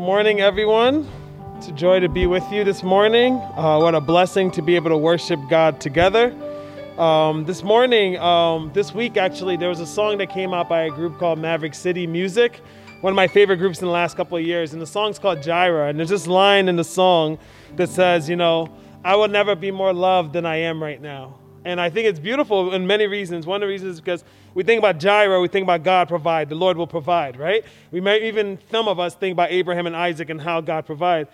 Good morning, everyone. It's a joy to be with you this morning. Uh, what a blessing to be able to worship God together. Um, this morning, um, this week actually, there was a song that came out by a group called Maverick City Music, one of my favorite groups in the last couple of years. And the song's called Jireh. And there's this line in the song that says, you know, I will never be more loved than I am right now. And I think it's beautiful in many reasons. One of the reasons is because we think about Jireh, we think about God provide, the Lord will provide, right? We may even, some of us, think about Abraham and Isaac and how God provide.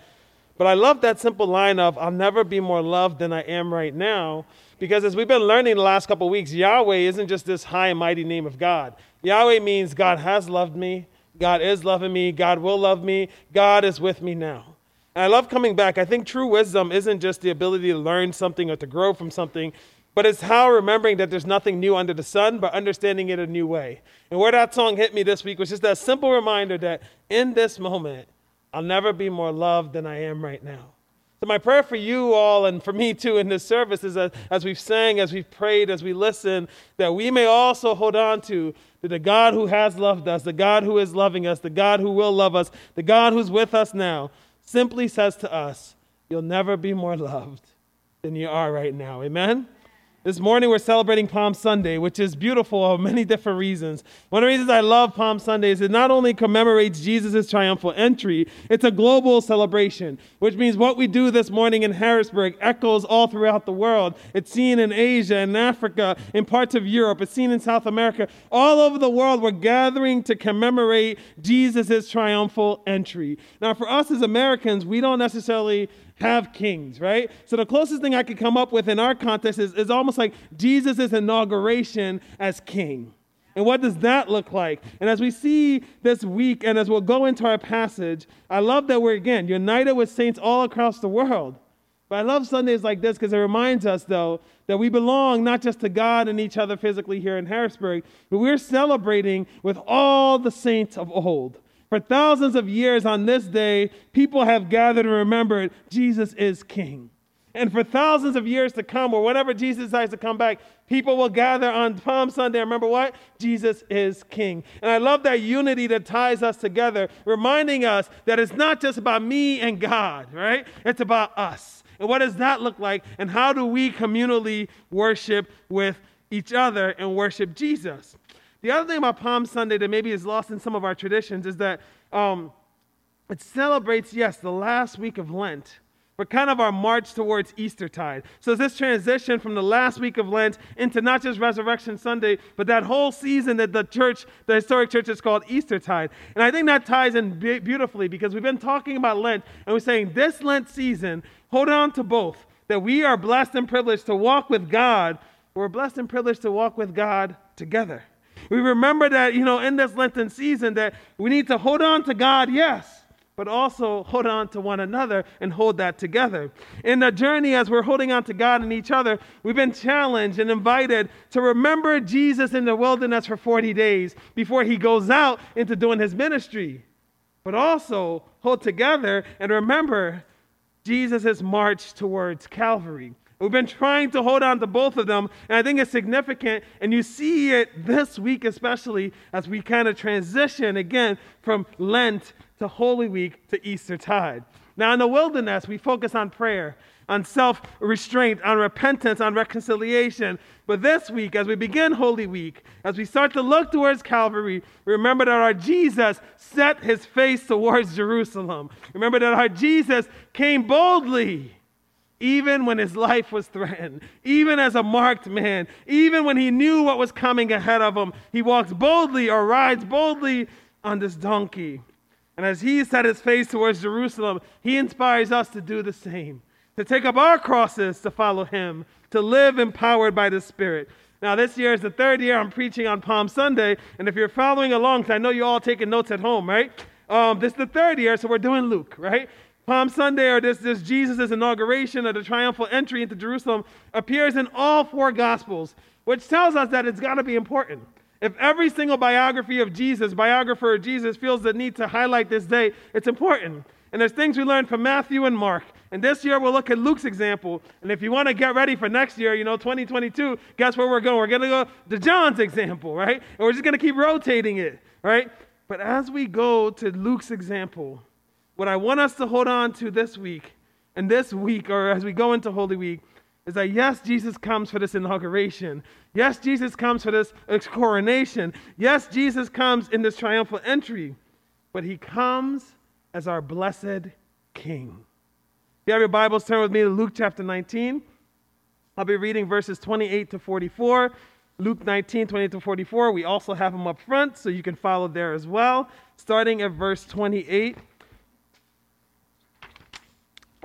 But I love that simple line of, I'll never be more loved than I am right now. Because as we've been learning the last couple weeks, Yahweh isn't just this high and mighty name of God. Yahweh means God has loved me, God is loving me, God will love me, God is with me now. And I love coming back. I think true wisdom isn't just the ability to learn something or to grow from something, but it's how remembering that there's nothing new under the sun, but understanding it a new way. And where that song hit me this week was just that simple reminder that in this moment, I'll never be more loved than I am right now. So, my prayer for you all and for me too in this service is that as we've sang, as we've prayed, as we listen, that we may also hold on to the God who has loved us, the God who is loving us, the God who will love us, the God who's with us now, simply says to us, You'll never be more loved than you are right now. Amen? This morning we're celebrating Palm Sunday, which is beautiful for many different reasons. One of the reasons I love Palm Sunday is it not only commemorates Jesus' triumphal entry, it's a global celebration, which means what we do this morning in Harrisburg echoes all throughout the world. It's seen in Asia, in Africa, in parts of Europe, it's seen in South America. All over the world, we're gathering to commemorate Jesus' triumphal entry. Now, for us as Americans, we don't necessarily have kings, right? So the closest thing I could come up with in our context is, is almost like Jesus' inauguration as king. And what does that look like? And as we see this week, and as we'll go into our passage, I love that we're again united with saints all across the world. But I love Sundays like this because it reminds us, though, that we belong not just to God and each other physically here in Harrisburg, but we're celebrating with all the saints of old. For thousands of years on this day, people have gathered and remembered Jesus is king. And for thousands of years to come, or whenever Jesus decides to come back, people will gather on Palm Sunday. Remember what? Jesus is king. And I love that unity that ties us together, reminding us that it's not just about me and God, right? It's about us. And what does that look like? And how do we communally worship with each other and worship Jesus? The other thing about Palm Sunday that maybe is lost in some of our traditions is that um, it celebrates, yes, the last week of Lent, but kind of our march towards Eastertide. So it's this transition from the last week of Lent into not just Resurrection Sunday, but that whole season that the church, the historic church, is called Eastertide. And I think that ties in beautifully because we've been talking about Lent and we're saying this Lent season, hold on to both. That we are blessed and privileged to walk with God. We're blessed and privileged to walk with God together. We remember that, you know, in this Lenten season that we need to hold on to God, yes, but also hold on to one another and hold that together. In the journey, as we're holding on to God and each other, we've been challenged and invited to remember Jesus in the wilderness for 40 days before he goes out into doing his ministry, but also hold together and remember Jesus' march towards Calvary. We've been trying to hold on to both of them, and I think it's significant. And you see it this week, especially as we kind of transition again from Lent to Holy Week to Easter tide. Now, in the wilderness, we focus on prayer, on self restraint, on repentance, on reconciliation. But this week, as we begin Holy Week, as we start to look towards Calvary, remember that our Jesus set his face towards Jerusalem. Remember that our Jesus came boldly even when his life was threatened, even as a marked man, even when he knew what was coming ahead of him, he walks boldly or rides boldly on this donkey. And as he set his face towards Jerusalem, he inspires us to do the same, to take up our crosses to follow him, to live empowered by the Spirit. Now, this year is the third year I'm preaching on Palm Sunday, and if you're following along, I know you're all taking notes at home, right? Um, this is the third year, so we're doing Luke, right? Palm Sunday, or this, this Jesus' inauguration or the triumphal entry into Jerusalem, appears in all four Gospels, which tells us that it's got to be important. If every single biography of Jesus, biographer of Jesus, feels the need to highlight this day, it's important. And there's things we learned from Matthew and Mark. And this year we'll look at Luke's example. And if you want to get ready for next year, you know, 2022, guess where we're going? We're going to go to John's example, right? And we're just going to keep rotating it, right? But as we go to Luke's example, what I want us to hold on to this week, and this week, or as we go into Holy Week, is that yes, Jesus comes for this inauguration. Yes, Jesus comes for this coronation. Yes, Jesus comes in this triumphal entry. But he comes as our blessed King. If you have your Bibles, turn with me to Luke chapter 19. I'll be reading verses 28 to 44. Luke 19, 28 to 44. We also have them up front, so you can follow there as well. Starting at verse 28,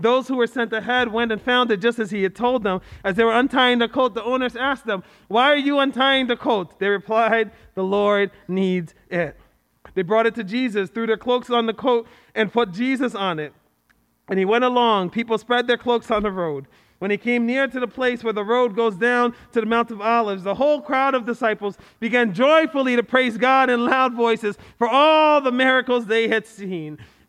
Those who were sent ahead went and found it just as he had told them. As they were untying the colt, the owners asked them, Why are you untying the colt? They replied, The Lord needs it. They brought it to Jesus, threw their cloaks on the coat, and put Jesus on it. And he went along. People spread their cloaks on the road. When he came near to the place where the road goes down to the Mount of Olives, the whole crowd of disciples began joyfully to praise God in loud voices for all the miracles they had seen.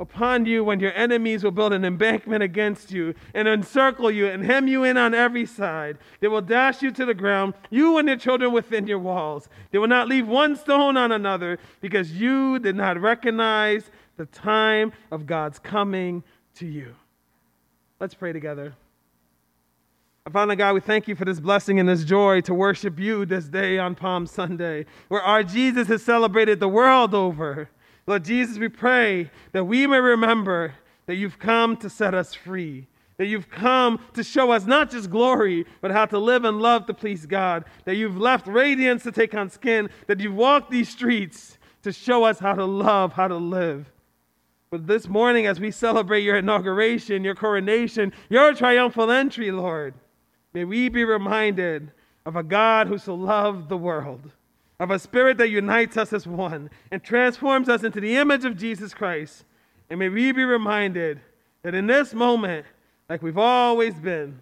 upon you when your enemies will build an embankment against you and encircle you and hem you in on every side. They will dash you to the ground, you and your children within your walls. They will not leave one stone on another because you did not recognize the time of God's coming to you. Let's pray together. Father God, we thank you for this blessing and this joy to worship you this day on Palm Sunday, where our Jesus is celebrated the world over. Lord Jesus, we pray that we may remember that you've come to set us free, that you've come to show us not just glory, but how to live and love to please God, that you've left radiance to take on skin, that you've walked these streets to show us how to love, how to live. But this morning, as we celebrate your inauguration, your coronation, your triumphal entry, Lord, may we be reminded of a God who so loved the world, of a spirit that unites us as one and transforms us into the image of Jesus Christ. And may we be reminded that in this moment, like we've always been,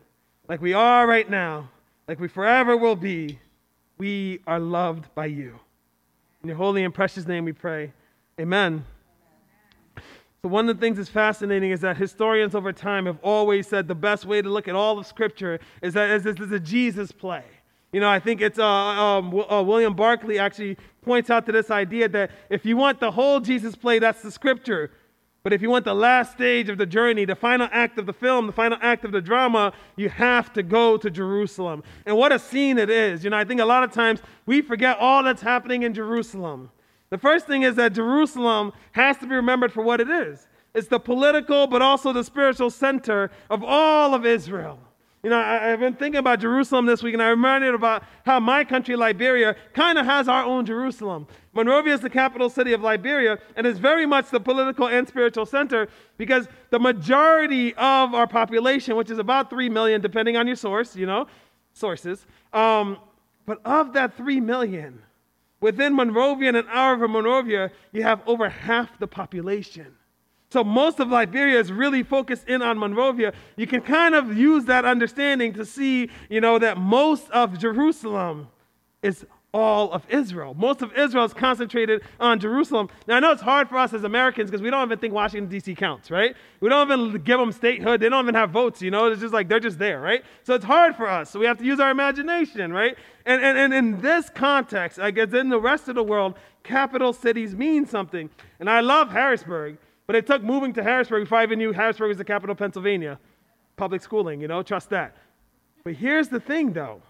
like we are right now, like we forever will be, we are loved by you. In your holy and precious name we pray. Amen. So, one of the things that's fascinating is that historians over time have always said the best way to look at all of Scripture is that is a Jesus play. You know, I think it's uh, um, uh, William Barclay actually points out to this idea that if you want the whole Jesus play, that's the Scripture. But if you want the last stage of the journey, the final act of the film, the final act of the drama, you have to go to Jerusalem. And what a scene it is. You know, I think a lot of times we forget all that's happening in Jerusalem. The first thing is that Jerusalem has to be remembered for what it is it's the political, but also the spiritual center of all of Israel. You know, I, have been thinking about Jerusalem this week, and I'm reminded about how my country, Liberia, kind of has our own Jerusalem. Monrovia is the capital city of Liberia, and is very much the political and spiritual center because the majority of our population, which is about 3 million, depending on your source, you know, sources, um, but of that 3 million, Within Monrovia and an hour from Monrovia, you have over half the population. So most of Liberia is really focused in on Monrovia. You can kind of use that understanding to see, you know, that most of Jerusalem is all of Israel. Most of Israel is concentrated on Jerusalem. Now, I know it's hard for us as Americans because we don't even think Washington, D.C. counts, right? We don't even give them statehood. They don't even have votes, you know? It's just like they're just there, right? So it's hard for us. So we have to use our imagination, right? And, and, and in this context, I guess in the rest of the world, capital cities mean something. And I love Harrisburg, but it took moving to Harrisburg before I even knew Harrisburg was the capital of Pennsylvania. Public schooling, you know, trust that. But here's the thing, though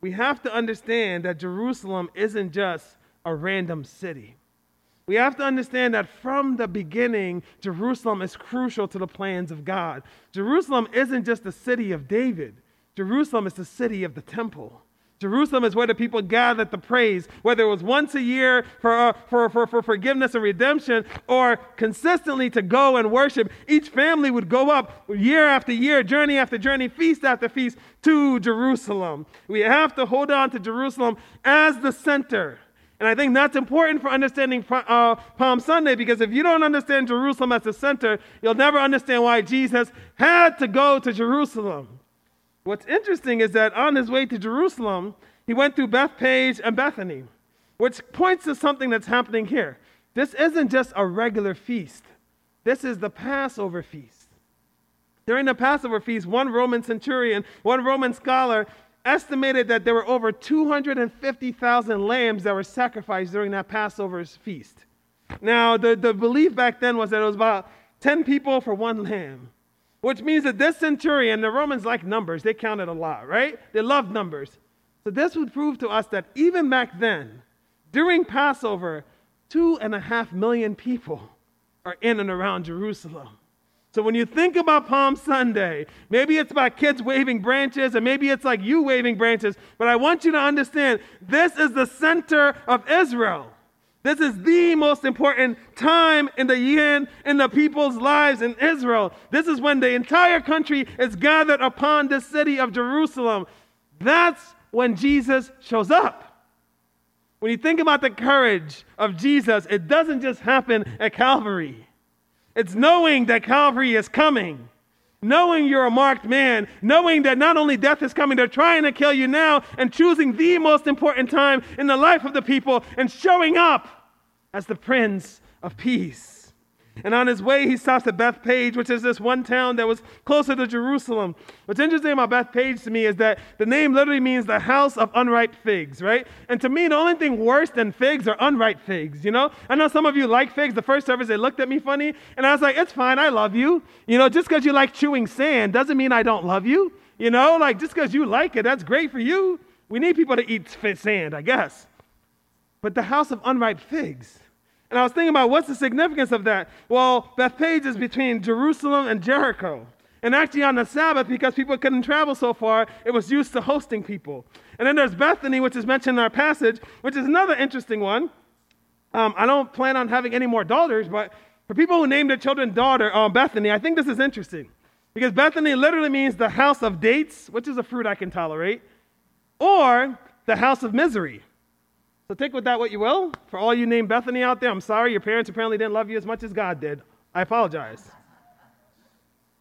we have to understand that Jerusalem isn't just a random city. We have to understand that from the beginning, Jerusalem is crucial to the plans of God. Jerusalem isn't just the city of David, Jerusalem is the city of the temple. Jerusalem is where the people gathered to praise, whether it was once a year for, uh, for, for, for forgiveness and redemption or consistently to go and worship. Each family would go up year after year, journey after journey, feast after feast to Jerusalem. We have to hold on to Jerusalem as the center. And I think that's important for understanding uh, Palm Sunday because if you don't understand Jerusalem as the center, you'll never understand why Jesus had to go to Jerusalem. What's interesting is that on his way to Jerusalem, he went through Bethpage and Bethany, which points to something that's happening here. This isn't just a regular feast, this is the Passover feast. During the Passover feast, one Roman centurion, one Roman scholar, estimated that there were over 250,000 lambs that were sacrificed during that Passover feast. Now, the, the belief back then was that it was about 10 people for one lamb which means that this centurion, the Romans like numbers, they counted a lot, right? They loved numbers. So this would prove to us that even back then, during Passover, two and a half million people are in and around Jerusalem. So when you think about Palm Sunday, maybe it's about kids waving branches, and maybe it's like you waving branches, but I want you to understand this is the center of Israel. This is the most important time in the year in the people's lives in Israel. This is when the entire country is gathered upon the city of Jerusalem. That's when Jesus shows up. When you think about the courage of Jesus, it doesn't just happen at Calvary. It's knowing that Calvary is coming, knowing you're a marked man, knowing that not only death is coming, they're trying to kill you now, and choosing the most important time in the life of the people and showing up as the Prince of Peace. And on his way, he stops at Bethphage, which is this one town that was closer to Jerusalem. What's interesting about Bethphage to me is that the name literally means the house of unripe figs, right? And to me, the only thing worse than figs are unripe figs, you know? I know some of you like figs. The first service, they looked at me funny, and I was like, it's fine, I love you. You know, just because you like chewing sand doesn't mean I don't love you. You know, like just because you like it, that's great for you. We need people to eat sand, I guess. But the house of unripe figs, and I was thinking about what's the significance of that? Well, Bethpage is between Jerusalem and Jericho. And actually, on the Sabbath, because people couldn't travel so far, it was used to hosting people. And then there's Bethany, which is mentioned in our passage, which is another interesting one. Um, I don't plan on having any more daughters, but for people who name their children daughter um, Bethany, I think this is interesting. Because Bethany literally means the house of dates, which is a fruit I can tolerate, or the house of misery. So take with that what you will. For all you named Bethany out there, I'm sorry. Your parents apparently didn't love you as much as God did. I apologize.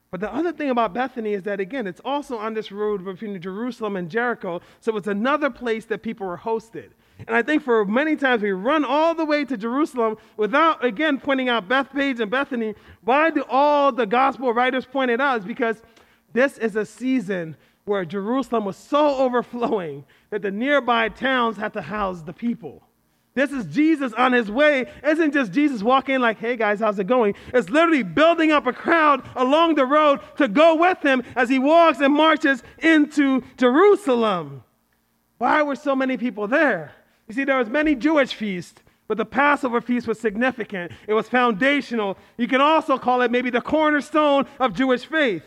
But the other thing about Bethany is that, again, it's also on this road between Jerusalem and Jericho. So it's another place that people were hosted. And I think for many times we run all the way to Jerusalem without, again, pointing out Bethpage and Bethany. Why do all the gospel writers point it out? Is because this is a season where Jerusalem was so overflowing that the nearby towns had to house the people. This is Jesus on his way. It isn't just Jesus walking like, hey guys, how's it going? It's literally building up a crowd along the road to go with him as he walks and marches into Jerusalem. Why were so many people there? You see, there was many Jewish feasts, but the Passover feast was significant. It was foundational. You can also call it maybe the cornerstone of Jewish faith.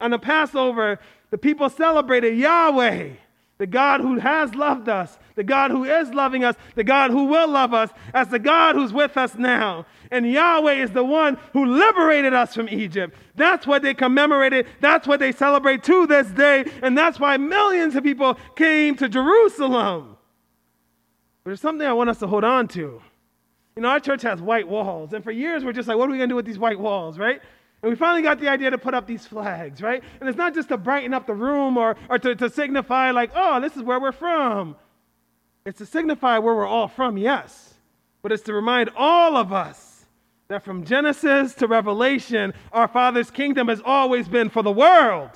On the Passover, the people celebrated Yahweh, the God who has loved us, the God who is loving us, the God who will love us, as the God who's with us now. And Yahweh is the one who liberated us from Egypt. That's what they commemorated. That's what they celebrate to this day. And that's why millions of people came to Jerusalem. But there's something I want us to hold on to. You know, our church has white walls. And for years, we're just like, what are we going to do with these white walls, right? And we finally got the idea to put up these flags, right? And it's not just to brighten up the room or, or to, to signify, like, oh, this is where we're from. It's to signify where we're all from, yes. But it's to remind all of us that from Genesis to Revelation, our Father's kingdom has always been for the world.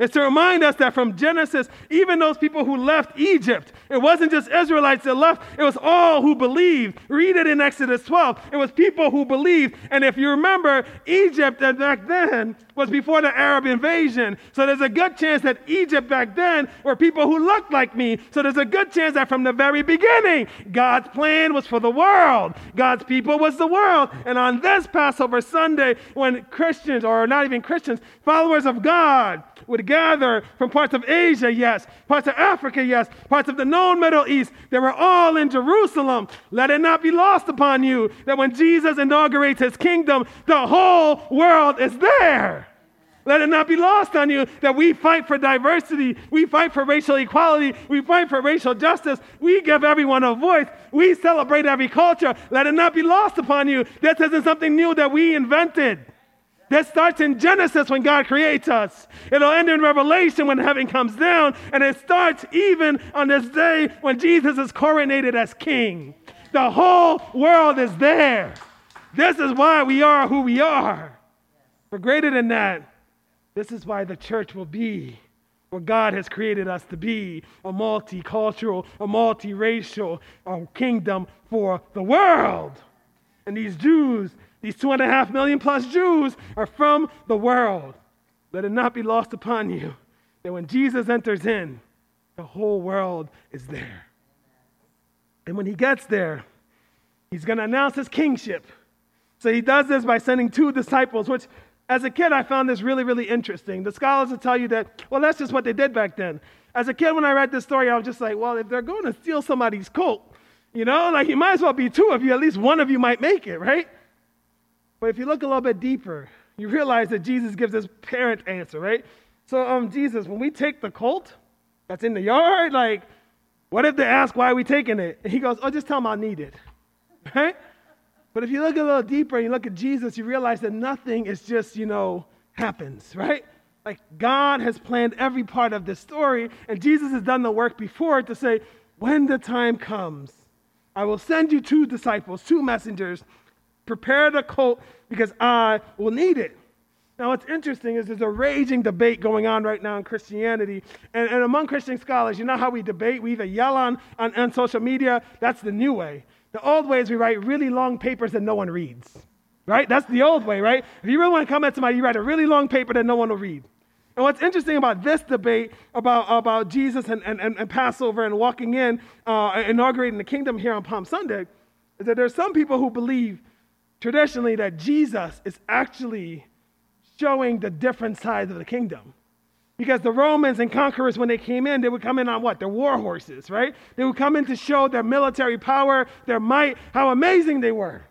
It's to remind us that from Genesis, even those people who left Egypt, it wasn't just Israelites that left, it was all who believed. Read it in Exodus 12. It was people who believed. And if you remember, Egypt uh, back then was before the Arab invasion. So there's a good chance that Egypt back then were people who looked like me. So there's a good chance that from the very beginning, God's plan was for the world. God's people was the world. And on this Passover Sunday, when Christians, or not even Christians, followers of God, would gather from parts of Asia, yes, parts of Africa, yes, parts of the known Middle East. They were all in Jerusalem. Let it not be lost upon you that when Jesus inaugurates his kingdom, the whole world is there. Let it not be lost on you that we fight for diversity. We fight for racial equality. We fight for racial justice. We give everyone a voice. We celebrate every culture. Let it not be lost upon you. That this isn't something new that we invented. This starts in Genesis when God creates us. It'll end in Revelation when heaven comes down. And it starts even on this day when Jesus is coronated as king. The whole world is there. This is why we are who we are. But greater than that, this is why the church will be where God has created us to be a multicultural, a multiracial a kingdom for the world. And these Jews, these two and a half million plus Jews, are from the world. Let it not be lost upon you that when Jesus enters in, the whole world is there. And when he gets there, he's going to announce his kingship. So he does this by sending two disciples, which as a kid, I found this really, really interesting. The scholars will tell you that, well, that's just what they did back then. As a kid, when I read this story, I was just like, well, if they're going to steal somebody's coat, you know, like you might as well be two of you, at least one of you might make it, right? But if you look a little bit deeper, you realize that Jesus gives this parent answer, right? So, um, Jesus, when we take the colt that's in the yard, like, what if they ask why are we taking it? And he goes, oh, just tell them I need it, right? But if you look a little deeper and you look at Jesus, you realize that nothing is just, you know, happens, right? Like God has planned every part of this story, and Jesus has done the work before to say, when the time comes, I will send you two disciples, two messengers. Prepare the colt because I will need it. Now, what's interesting is there's a raging debate going on right now in Christianity. And, and among Christian scholars, you know how we debate? We either yell on, on, on social media, that's the new way. The old way is we write really long papers that no one reads, right? That's the old way, right? If you really want to come at somebody, you write a really long paper that no one will read. And what's interesting about this debate about, about Jesus and, and, and Passover and walking in, uh, inaugurating the kingdom here on Palm Sunday, is that there's some people who believe traditionally that Jesus is actually showing the different sides of the kingdom. Because the Romans and conquerors, when they came in, they would come in on what? Their war horses, right? They would come in to show their military power, their might, how amazing they were.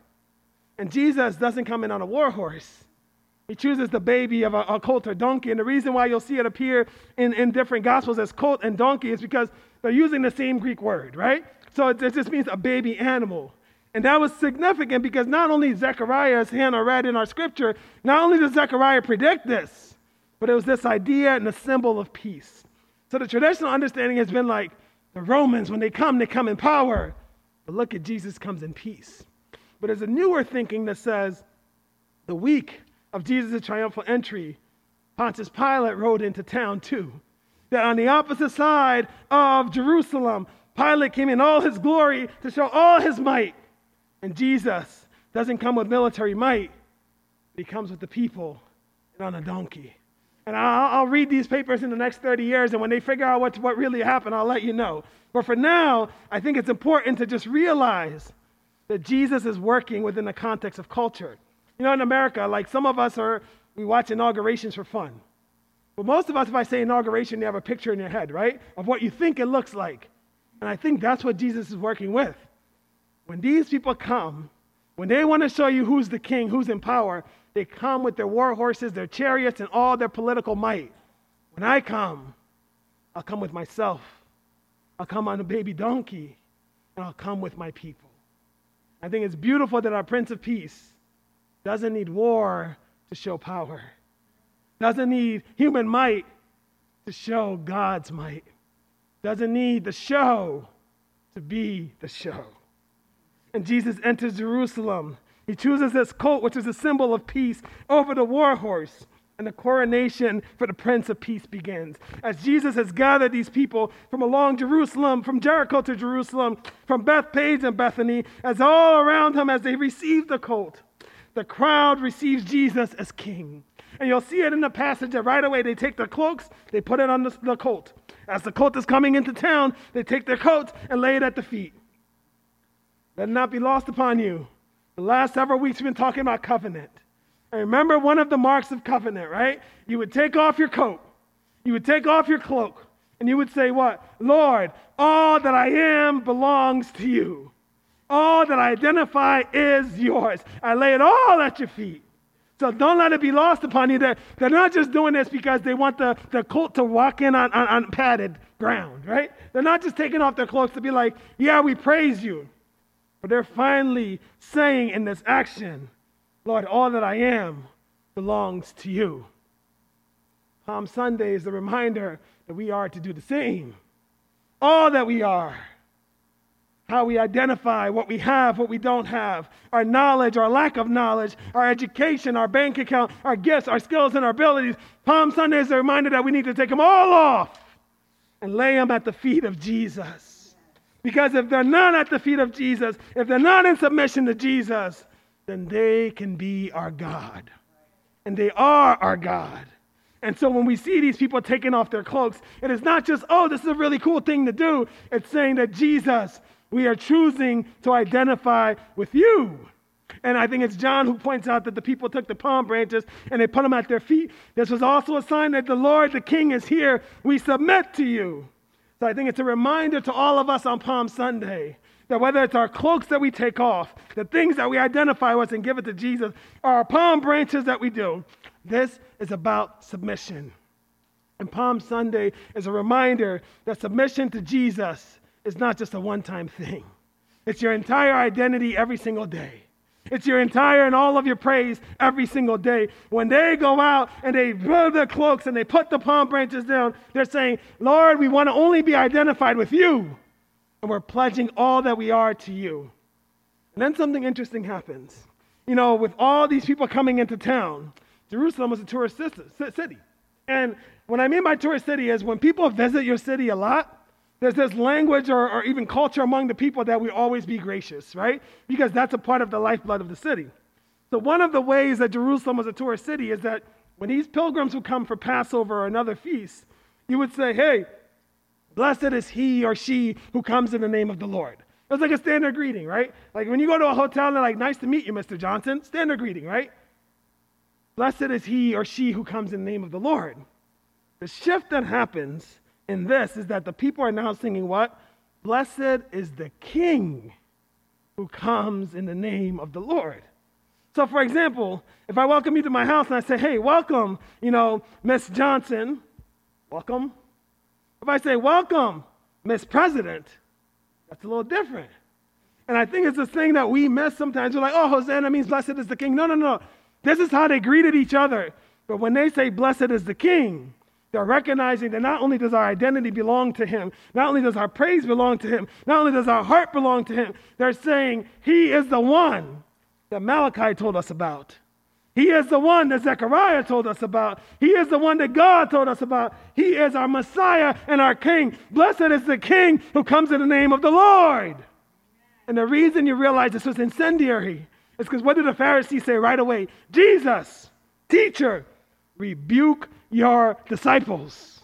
And Jesus doesn't come in on a war horse. He chooses the baby of a, a colt or donkey. And the reason why you'll see it appear in, in different gospels as colt and donkey is because they're using the same Greek word, right? So it, it just means a baby animal. And that was significant because not only Zechariah, as Hannah read in our scripture, not only does Zechariah predict this, but it was this idea and a symbol of peace. So the traditional understanding has been like the Romans, when they come, they come in power. But look at Jesus comes in peace. But there's a newer thinking that says the week of Jesus' triumphal entry, Pontius Pilate rode into town too. That on the opposite side of Jerusalem, Pilate came in all his glory to show all his might. And Jesus doesn't come with military might, he comes with the people and on a donkey. And I'll, I'll, read these papers in the next 30 years, and when they figure out what, what really happened, I'll let you know. But for now, I think it's important to just realize that Jesus is working within the context of culture. You know, in America, like some of us are, we watch inaugurations for fun. But most of us, if I say inauguration, you have a picture in your head, right? Of what you think it looks like. And I think that's what Jesus is working with. When these people come, when they want to show you who's the king, who's in power, they come with their war horses, their chariots, and all their political might. When I come, I'll come with myself. I'll come on a baby donkey, and I'll come with my people. I think it's beautiful that our Prince of Peace doesn't need war to show power, doesn't need human might to show God's might, doesn't need the show to be the show. And Jesus enters Jerusalem he chooses this colt, which is a symbol of peace, over the war horse. And the coronation for the Prince of Peace begins. As Jesus has gathered these people from along Jerusalem, from Jericho to Jerusalem, from Bethpage and Bethany, as all around him as they receive the colt, the crowd receives Jesus as king. And you'll see it in the passage that right away they take their cloaks, they put it on the, the colt. As the colt is coming into town, they take their coats and lay it at the feet. Let it not be lost upon you the last several weeks, we've been talking about covenant. And remember one of the marks of covenant, right? You would take off your coat you would take off your cloak and you would say, What? Lord, all that I am belongs to you. All that I identify is yours. I lay it all at your feet. So don't let it be lost upon you that they're not just doing this because they want the, the cult to walk in on, on, on padded ground, right? They're not just taking off their cloaks to be like, yeah, we praise you. But they're finally saying in this action, Lord, all that I am belongs to you. Palm Sunday is the reminder that we are to do the same. All that we are how we identify what we have, what we don't have, our knowledge, our lack of knowledge, our education, our bank account, our gifts, our skills, and our abilities. Palm Sunday is a reminder that we need to take them all off and lay them at the feet of Jesus. Because if they're not at the feet of Jesus, if they're not in submission to Jesus, then they can be our God. And they are our God. And so when we see these people taking off their cloaks, it is not just, oh, this is a really cool thing to do. It's saying that Jesus we are choosing to identify with you. And I think it's John who points out that the people took the palm branches and they put them at their feet. This was also a sign that the Lord, the King, is here. We submit to you. So I think it's a reminder to all of us on Palm Sunday that whether it's our cloaks that we take off, the things that we identify with and give it to Jesus, or our palm branches that we do, this is about submission. And Palm Sunday is a reminder that submission to Jesus is not just a one time thing, it's your entire identity every single day. It's your entire and all of your praise every single day. When they go out and they put their cloaks and they put the palm branches down, they're saying, Lord, we want to only be identified with you. And we're pledging all that we are to you. And then something interesting happens. You know, with all these people coming into town, Jerusalem was a tourist city. And what I mean by tourist city is when people visit your city a lot, there's this language or, or even culture among the people that we always be gracious, right? Because that's a part of the lifeblood of the city. So, one of the ways that Jerusalem was a tourist city is that when these pilgrims would come for Passover or another feast, you would say, Hey, blessed is he or she who comes in the name of the Lord. It's like a standard greeting, right? Like when you go to a hotel and they're like, Nice to meet you, Mr. Johnson. Standard greeting, right? Blessed is he or she who comes in the name of the Lord. The shift that happens in this is that the people are now singing what? Blessed is the King who comes in the name of the Lord. So, for example, if I welcome you to my house and I say, hey, welcome, you know, Miss Johnson, welcome. If I say, welcome, Miss President, that's a little different. And I think it's this thing that we miss sometimes. We're like, oh, Hosanna means blessed is the King. No, no, no. This is how they greeted each other. But when they say blessed is the King, they're recognizing that not only does our identity belong to Him, not only does our praise belong to Him, not only does our heart belong to Him, they're saying He is the one that Malachi told us about. He is the one that Zechariah told us about. He is the one that God told us about. He is our Messiah and our King. Blessed is the King who comes in the name of the Lord. And the reason you realize this was incendiary is because what did the Pharisees say right away? Jesus, teacher, rebuke your disciples.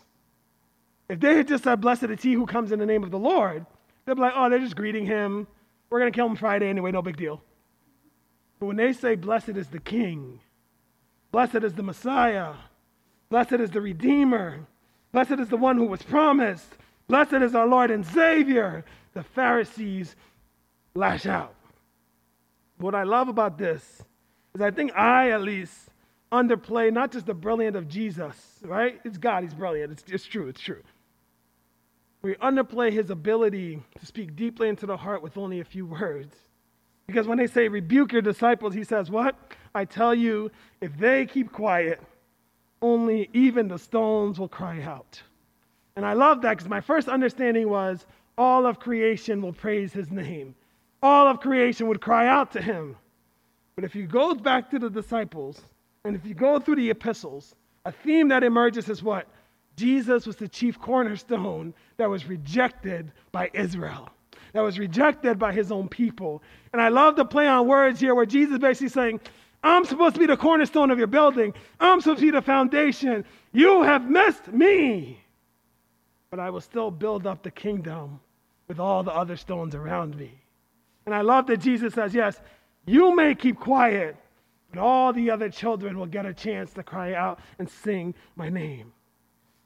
If they had just said, Blessed is he who comes in the name of the Lord, they'd be like, Oh, they're just greeting him. We're going to kill him Friday anyway, no big deal. But when they say, Blessed is the King, blessed is the Messiah, blessed is the Redeemer, blessed is the one who was promised, blessed is our Lord and Savior, the Pharisees lash out. What I love about this is I think I, at least, underplay not just the brilliance of Jesus, right? It's God, he's brilliant. It's, it's true, it's true. We underplay his ability to speak deeply into the heart with only a few words. Because when they say rebuke your disciples, he says, What? I tell you, if they keep quiet, only even the stones will cry out. And I love that because my first understanding was all of creation will praise his name. All of creation would cry out to him. But if you go back to the disciples, and if you go through the epistles, a theme that emerges is what? Jesus was the chief cornerstone that was rejected by Israel, that was rejected by his own people. And I love the play on words here where Jesus is basically saying, I'm supposed to be the cornerstone of your building. I'm supposed to be the foundation. You have missed me. But I will still build up the kingdom with all the other stones around me. And I love that Jesus says, Yes, you may keep quiet, but all the other children will get a chance to cry out and sing my name.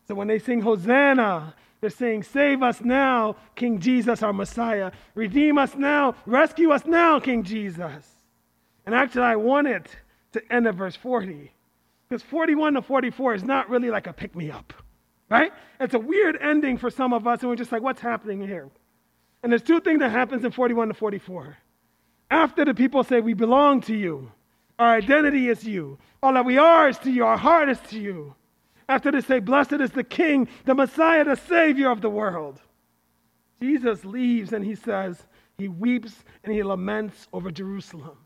So when they sing Hosanna, they're saying, Save us now, King Jesus, our Messiah. Redeem us now. Rescue us now, King Jesus. And actually, I want it to end at verse 40. Because 41 to 44 is not really like a pick me up, right? It's a weird ending for some of us, and we're just like, what's happening here? And there's two things that happens in 41 to 44. After the people say, We belong to you, our identity is you, all that we are is to you, our heart is to you. After they say, Blessed is the King, the Messiah, the Savior of the world. Jesus leaves and he says, He weeps and he laments over Jerusalem.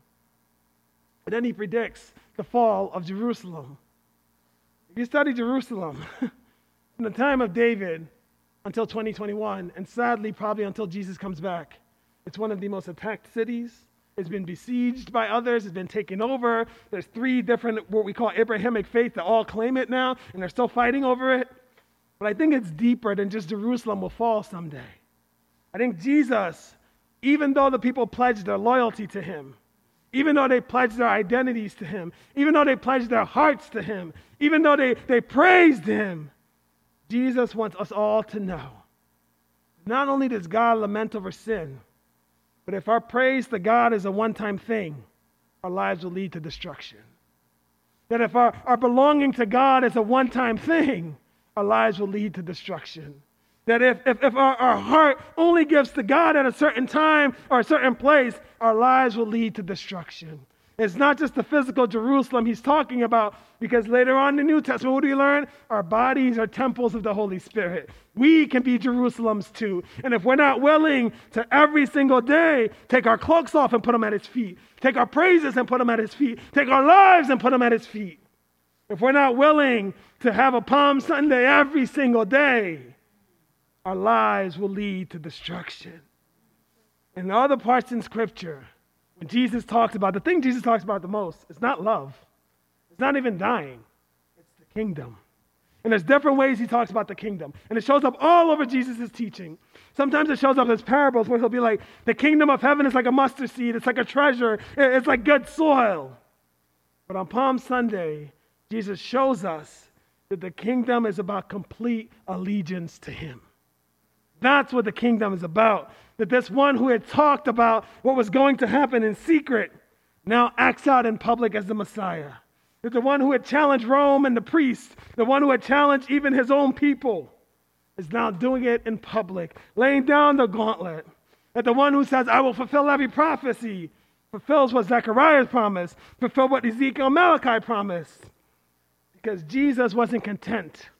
And then he predicts the fall of Jerusalem. If you study Jerusalem from the time of David until 2021, and sadly, probably until Jesus comes back, it's one of the most attacked cities. It's been besieged by others. It's been taken over. There's three different, what we call Abrahamic faith, that all claim it now, and they're still fighting over it. But I think it's deeper than just Jerusalem will fall someday. I think Jesus, even though the people pledged their loyalty to him, even though they pledged their identities to him, even though they pledged their hearts to him, even though they, they praised him, Jesus wants us all to know not only does God lament over sin, but if our praise to God is a one time thing, our lives will lead to destruction. That if our, our belonging to God is a one time thing, our lives will lead to destruction. That if, if, if our, our heart only gives to God at a certain time or a certain place, our lives will lead to destruction. It's not just the physical Jerusalem he's talking about, because later on in the New Testament, what do we learn? Our bodies are temples of the Holy Spirit. We can be Jerusalems too. And if we're not willing to every single day take our cloaks off and put them at his feet, take our praises and put them at his feet, take our lives and put them at his feet, if we're not willing to have a Palm Sunday every single day, our lives will lead to destruction. In other parts in Scripture, when Jesus talks about the thing Jesus talks about the most, it's not love. It's not even dying. It's the kingdom. And there's different ways he talks about the kingdom. And it shows up all over Jesus' teaching. Sometimes it shows up as parables where he'll be like, the kingdom of heaven is like a mustard seed, it's like a treasure, it's like good soil. But on Palm Sunday, Jesus shows us that the kingdom is about complete allegiance to him. That's what the kingdom is about that this one who had talked about what was going to happen in secret now acts out in public as the Messiah. That the one who had challenged Rome and the priests, the one who had challenged even his own people, is now doing it in public, laying down the gauntlet. That the one who says, I will fulfill every prophecy, fulfills what Zechariah promised, fulfill what Ezekiel Malachi promised. Because Jesus wasn't content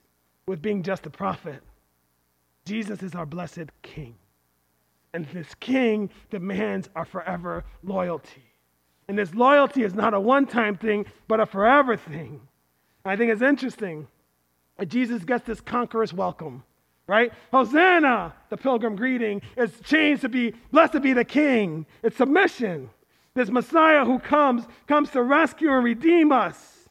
with being just a prophet. Jesus is our blessed King. And this king demands our forever loyalty. And this loyalty is not a one time thing, but a forever thing. I think it's interesting that Jesus gets this conqueror's welcome, right? Hosanna, the pilgrim greeting, is changed to be blessed be the king. It's submission. This Messiah who comes, comes to rescue and redeem us.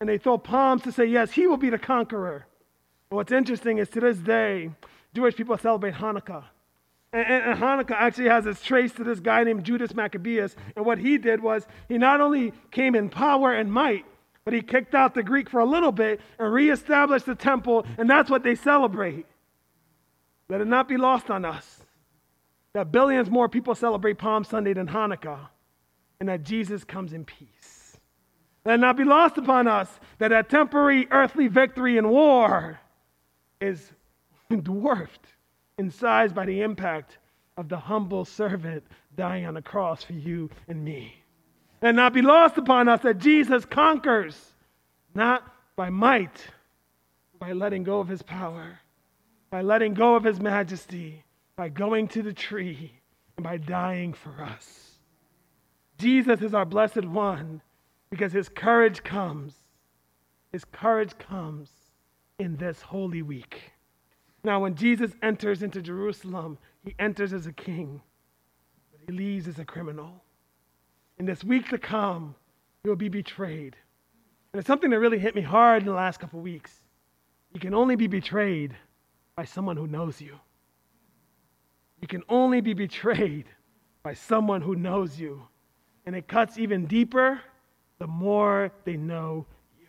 And they throw palms to say, yes, he will be the conqueror. And what's interesting is to this day, Jewish people celebrate Hanukkah. And, Hanukkah actually has its trace to this guy named Judas Maccabeus. And what he did was he not only came in power and might, but he kicked out the Greek for a little bit and reestablished the temple, and that's what they celebrate. Let it not be lost on us that billions more people celebrate Palm Sunday than Hanukkah, and that Jesus comes in peace. Let it not be lost upon us that that temporary earthly victory in war is dwarfed in size by the impact of the humble servant dying on the cross for you and me. And not be lost upon us that Jesus conquers, not by might, by letting go of his power, by letting go of his majesty, by going to the tree, and by dying for us. Jesus is our blessed one because his courage comes. His courage comes in this holy week. Now, when Jesus enters into Jerusalem, he enters as a king, but he leaves as a criminal. In this week to come, he will be betrayed. And it's something that really hit me hard in the last couple weeks. You can only be betrayed by someone who knows you. You can only be betrayed by someone who knows you. And it cuts even deeper the more they know you.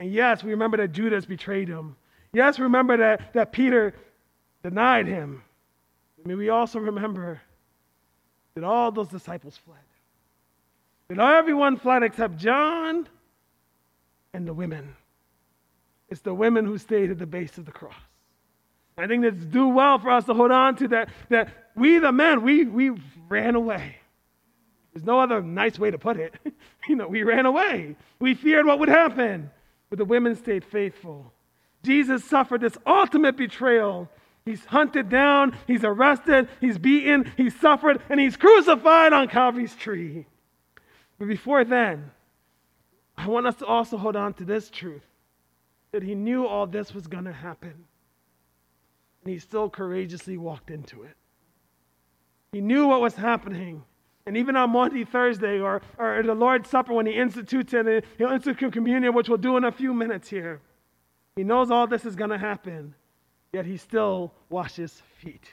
And yes, we remember that Judas betrayed him. Yes, remember that, that Peter denied him. I mean, we also remember that all those disciples fled. That everyone fled except John and the women. It's the women who stayed at the base of the cross. I think it's do well for us to hold on to that, that we, the men, we, we ran away. There's no other nice way to put it. you know, we ran away. We feared what would happen, but the women stayed faithful. Jesus suffered this ultimate betrayal. He's hunted down, he's arrested, he's beaten, he's suffered, and he's crucified on Calvary's tree. But before then, I want us to also hold on to this truth that he knew all this was going to happen. And he still courageously walked into it. He knew what was happening. And even on Maundy Thursday or, or the Lord's Supper, when he institutes it, he'll institute communion, which we'll do in a few minutes here. He knows all this is going to happen, yet he still washes feet.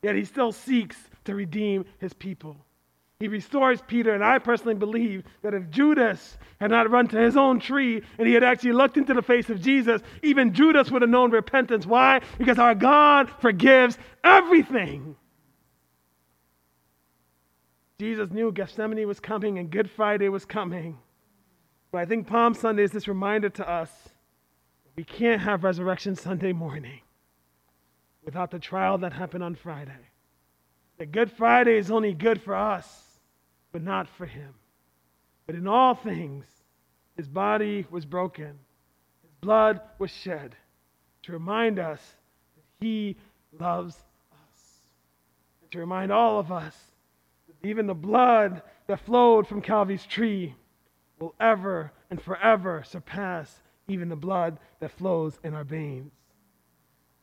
Yet he still seeks to redeem his people. He restores Peter, and I personally believe that if Judas had not run to his own tree and he had actually looked into the face of Jesus, even Judas would have known repentance. Why? Because our God forgives everything. Jesus knew Gethsemane was coming and Good Friday was coming. But I think Palm Sunday is this reminder to us we can't have Resurrection Sunday morning without the trial that happened on Friday. That Good Friday is only good for us but not for him. But in all things, his body was broken, his blood was shed to remind us that he loves us. And to remind all of us that even the blood that flowed from Calvary's tree will ever and forever surpass even the blood that flows in our veins.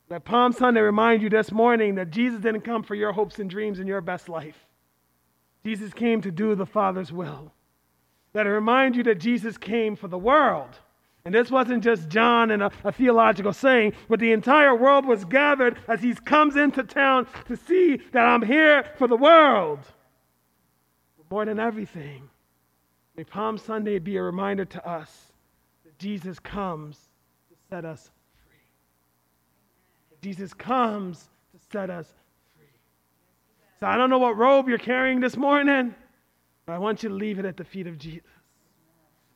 Let Palm Sunday remind you this morning that Jesus didn't come for your hopes and dreams and your best life. Jesus came to do the Father's will. Let it remind you that Jesus came for the world. And this wasn't just John and a, a, theological saying, but the entire world was gathered as he comes into town to see that I'm here for the world. But more than everything, may Palm Sunday be a reminder to us Jesus comes to set us free. Jesus comes to set us free. so I don't know what robe you're carrying this morning, but I want you to leave it at the feet of Jesus.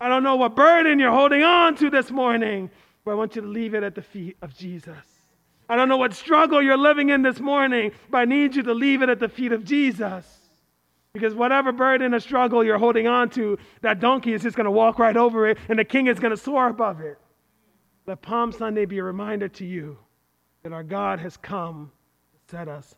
I don't know what burden you're holding on to this morning, but I want you to leave it at the feet of Jesus. I don't know what struggle you're living in this morning, but I need you to leave it at the feet of Jesus. Because whatever burden or struggle you're holding on to, that donkey is just going to walk right over it, and the king is going to soar above it. Let Palm Sunday be a reminder to you that our God has come to set us